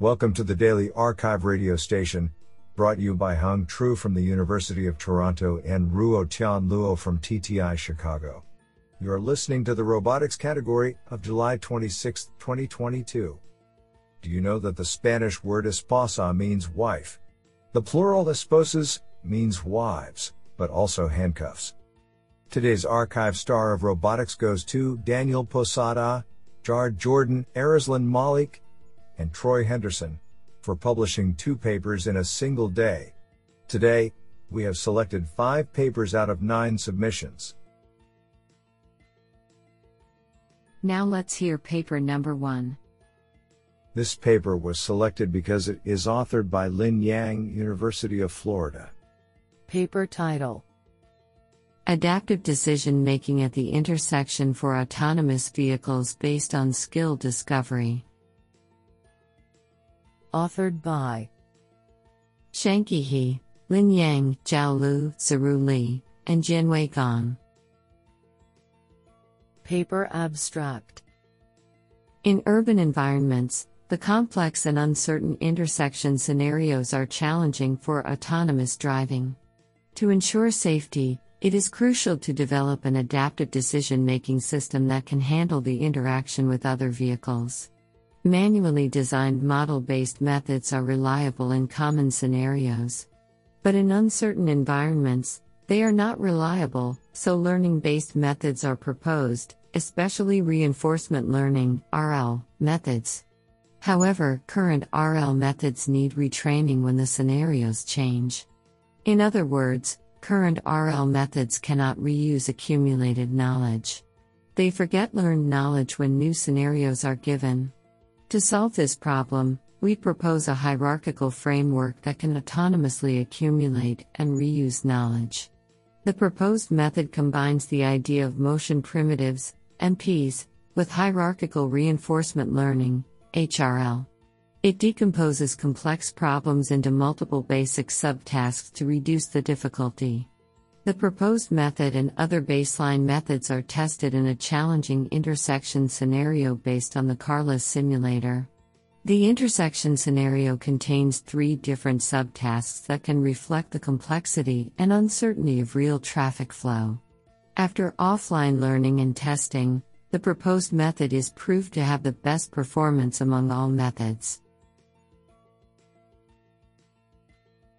Welcome to the Daily Archive radio station, brought you by Hung Tru from the University of Toronto and Ruo Tian Luo from TTI Chicago. You are listening to the robotics category of July 26, 2022. Do you know that the Spanish word esposa means wife? The plural esposas means wives, but also handcuffs. Today's archive star of robotics goes to Daniel Posada, Jar Jordan, Arizlan Malik, and Troy Henderson for publishing two papers in a single day. Today, we have selected five papers out of nine submissions. Now let's hear paper number one. This paper was selected because it is authored by Lin Yang, University of Florida. Paper title Adaptive Decision Making at the Intersection for Autonomous Vehicles Based on Skill Discovery. Authored by Shanqi He, Lin Yang, Zhao Lu, Ziru Li, and Jianwei Gong. Paper Abstract In urban environments, the complex and uncertain intersection scenarios are challenging for autonomous driving. To ensure safety, it is crucial to develop an adaptive decision making system that can handle the interaction with other vehicles. Manually designed model based methods are reliable in common scenarios. But in uncertain environments, they are not reliable, so learning based methods are proposed, especially reinforcement learning RL, methods. However, current RL methods need retraining when the scenarios change. In other words, current RL methods cannot reuse accumulated knowledge. They forget learned knowledge when new scenarios are given. To solve this problem, we propose a hierarchical framework that can autonomously accumulate and reuse knowledge. The proposed method combines the idea of motion primitives, MPs, with hierarchical reinforcement learning, HRL. It decomposes complex problems into multiple basic subtasks to reduce the difficulty. The proposed method and other baseline methods are tested in a challenging intersection scenario based on the CARLA simulator. The intersection scenario contains three different subtasks that can reflect the complexity and uncertainty of real traffic flow. After offline learning and testing, the proposed method is proved to have the best performance among all methods.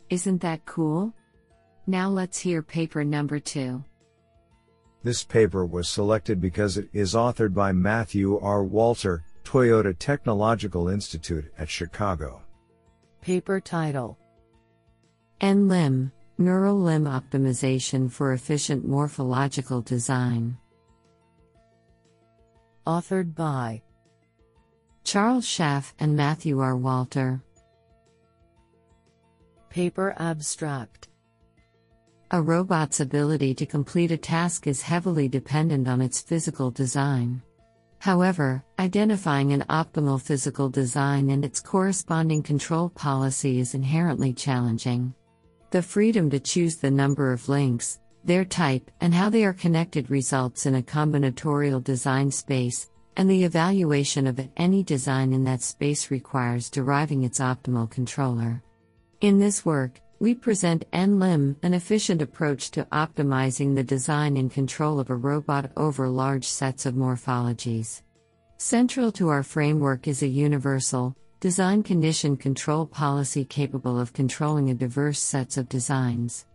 Isn't that cool? Now let's hear paper number two. This paper was selected because it is authored by Matthew R. Walter, Toyota Technological Institute at Chicago. Paper title N-LIMB Neural Limb Optimization for Efficient Morphological Design. Authored by Charles Schaff and Matthew R. Walter. Paper Abstract A robot's ability to complete a task is heavily dependent on its physical design. However, identifying an optimal physical design and its corresponding control policy is inherently challenging. The freedom to choose the number of links, their type, and how they are connected results in a combinatorial design space, and the evaluation of any design in that space requires deriving its optimal controller. In this work, we present N-LIMB, an efficient approach to optimizing the design and control of a robot over large sets of morphologies. Central to our framework is a universal, design condition control policy capable of controlling a diverse sets of designs.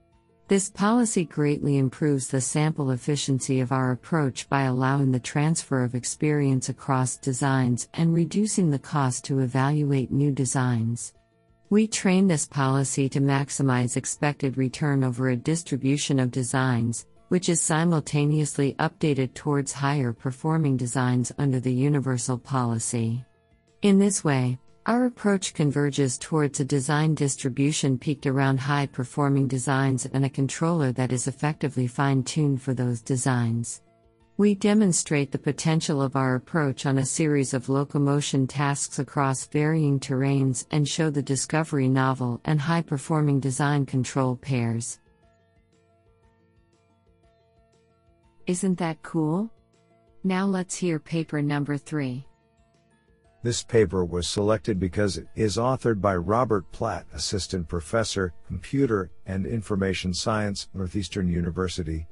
This policy greatly improves the sample efficiency of our approach by allowing the transfer of experience across designs and reducing the cost to evaluate new designs. We train this policy to maximize expected return over a distribution of designs, which is simultaneously updated towards higher performing designs under the universal policy. In this way, our approach converges towards a design distribution peaked around high performing designs and a controller that is effectively fine tuned for those designs. We demonstrate the potential of our approach on a series of locomotion tasks across varying terrains and show the discovery novel and high performing design control pairs. Isn't that cool? Now let's hear paper number three. This paper was selected because it is authored by Robert Platt, Assistant Professor, Computer and Information Science, Northeastern University.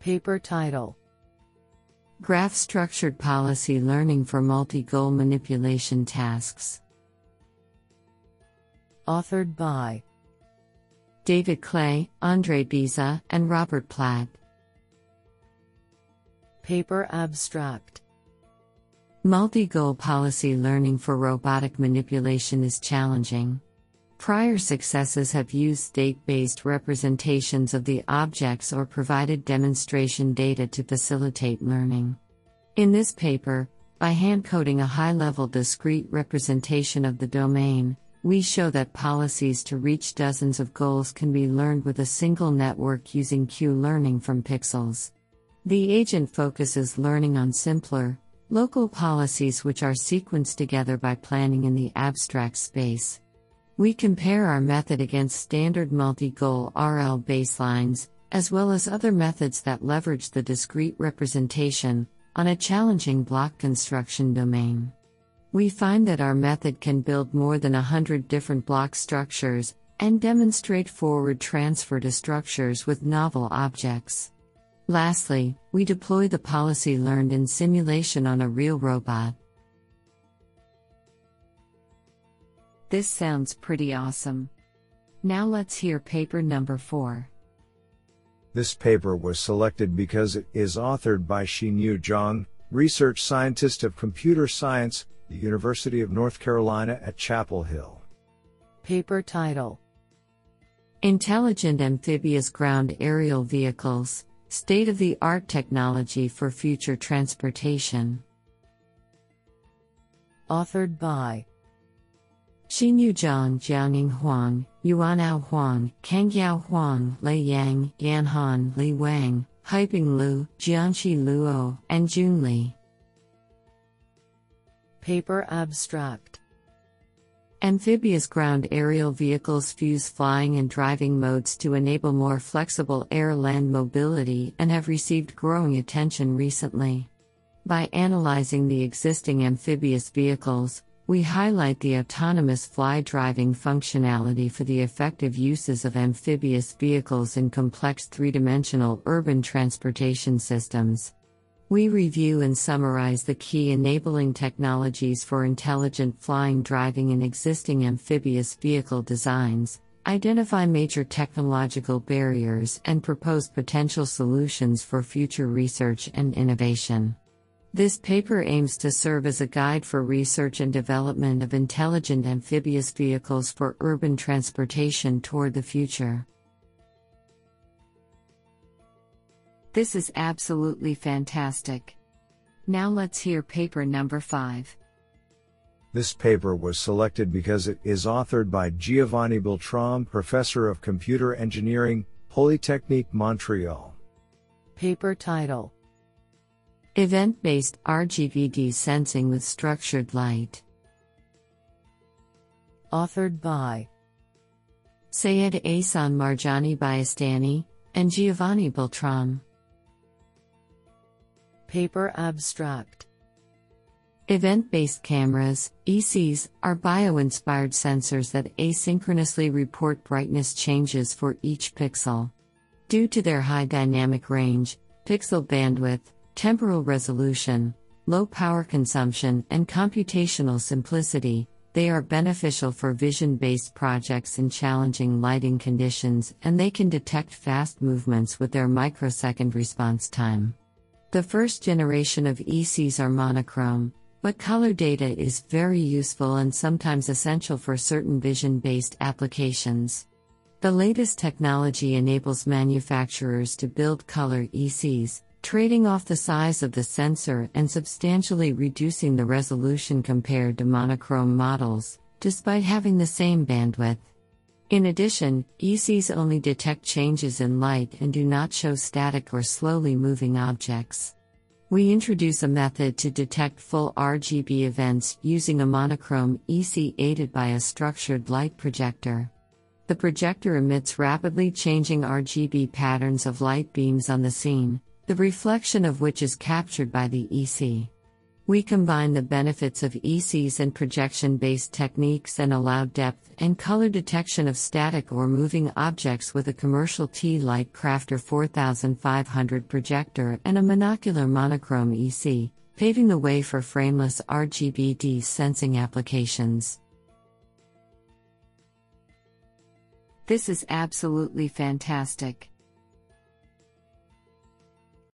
Paper title Graph Structured Policy Learning for Multi Goal Manipulation Tasks. Authored by David Klee, Ondrej Biza, and Robert Platt. Paper abstract Multi goal policy learning for robotic manipulation is challenging. Prior successes have used state based representations of the objects or provided demonstration data to facilitate learning. In this paper, by hand coding a high level discrete representation of the domain, we show that policies to reach dozens of goals can be learned with a single network using Q learning from pixels. The agent focuses learning on simpler, Local policies which are sequenced together by planning in the abstract space. We compare our method against standard multi goal RL baselines, as well as other methods that leverage the discrete representation, on a challenging block construction domain. We find that our method can build more than a hundred different block structures and demonstrate forward transfer to structures with novel objects. Lastly, we deploy the policy learned in simulation on a real robot. This sounds pretty awesome. Now let's hear paper number 4. This paper was selected because it is authored by Xinyu Zhang, research scientist of computer science, the University of North Carolina at Chapel Hill. Paper title Intelligent Amphibious Ground Aerial Vehicles State of the art technology for future transportation. Authored by Xinyu Zhang, Jiangning Huang, Yuanhao Huang, Kangyao Huang, Lei Yang, Yanhan, Li Wang, Haiping Lu, Jianqi Luo, and Jun Li. Paper Abstract Amphibious ground aerial vehicles fuse flying and driving modes to enable more flexible air land mobility and have received growing attention recently. By analyzing the existing amphibious vehicles, we highlight the autonomous fly driving functionality for the effective uses of amphibious vehicles in complex three dimensional urban transportation systems. We review and summarize the key enabling technologies for intelligent flying driving in existing amphibious vehicle designs, identify major technological barriers, and propose potential solutions for future research and innovation. This paper aims to serve as a guide for research and development of intelligent amphibious vehicles for urban transportation toward the future. This is absolutely fantastic. Now let's hear paper number 5. This paper was selected because it is authored by Giovanni Beltrame, Professor of Computer Engineering, Polytechnique Montreal. Paper title Event based RGBD sensing with structured light. Authored by Sayed Asan Marjani Bajestani and Giovanni Beltrame. Paper Abstract Event based cameras, ECs, are bio inspired sensors that asynchronously report brightness changes for each pixel. Due to their high dynamic range, pixel bandwidth, temporal resolution, low power consumption, and computational simplicity, they are beneficial for vision based projects in challenging lighting conditions and they can detect fast movements with their microsecond response time. The first generation of ECs are monochrome, but color data is very useful and sometimes essential for certain vision based applications. The latest technology enables manufacturers to build color ECs, trading off the size of the sensor and substantially reducing the resolution compared to monochrome models, despite having the same bandwidth. In addition, ECs only detect changes in light and do not show static or slowly moving objects. We introduce a method to detect full RGB events using a monochrome EC aided by a structured light projector. The projector emits rapidly changing RGB patterns of light beams on the scene, the reflection of which is captured by the EC. We combine the benefits of ECs and projection based techniques and allow depth and color detection of static or moving objects with a commercial T LightCrafter 4500 projector and a monocular monochrome EC, paving the way for frameless RGBD sensing applications. This is absolutely fantastic.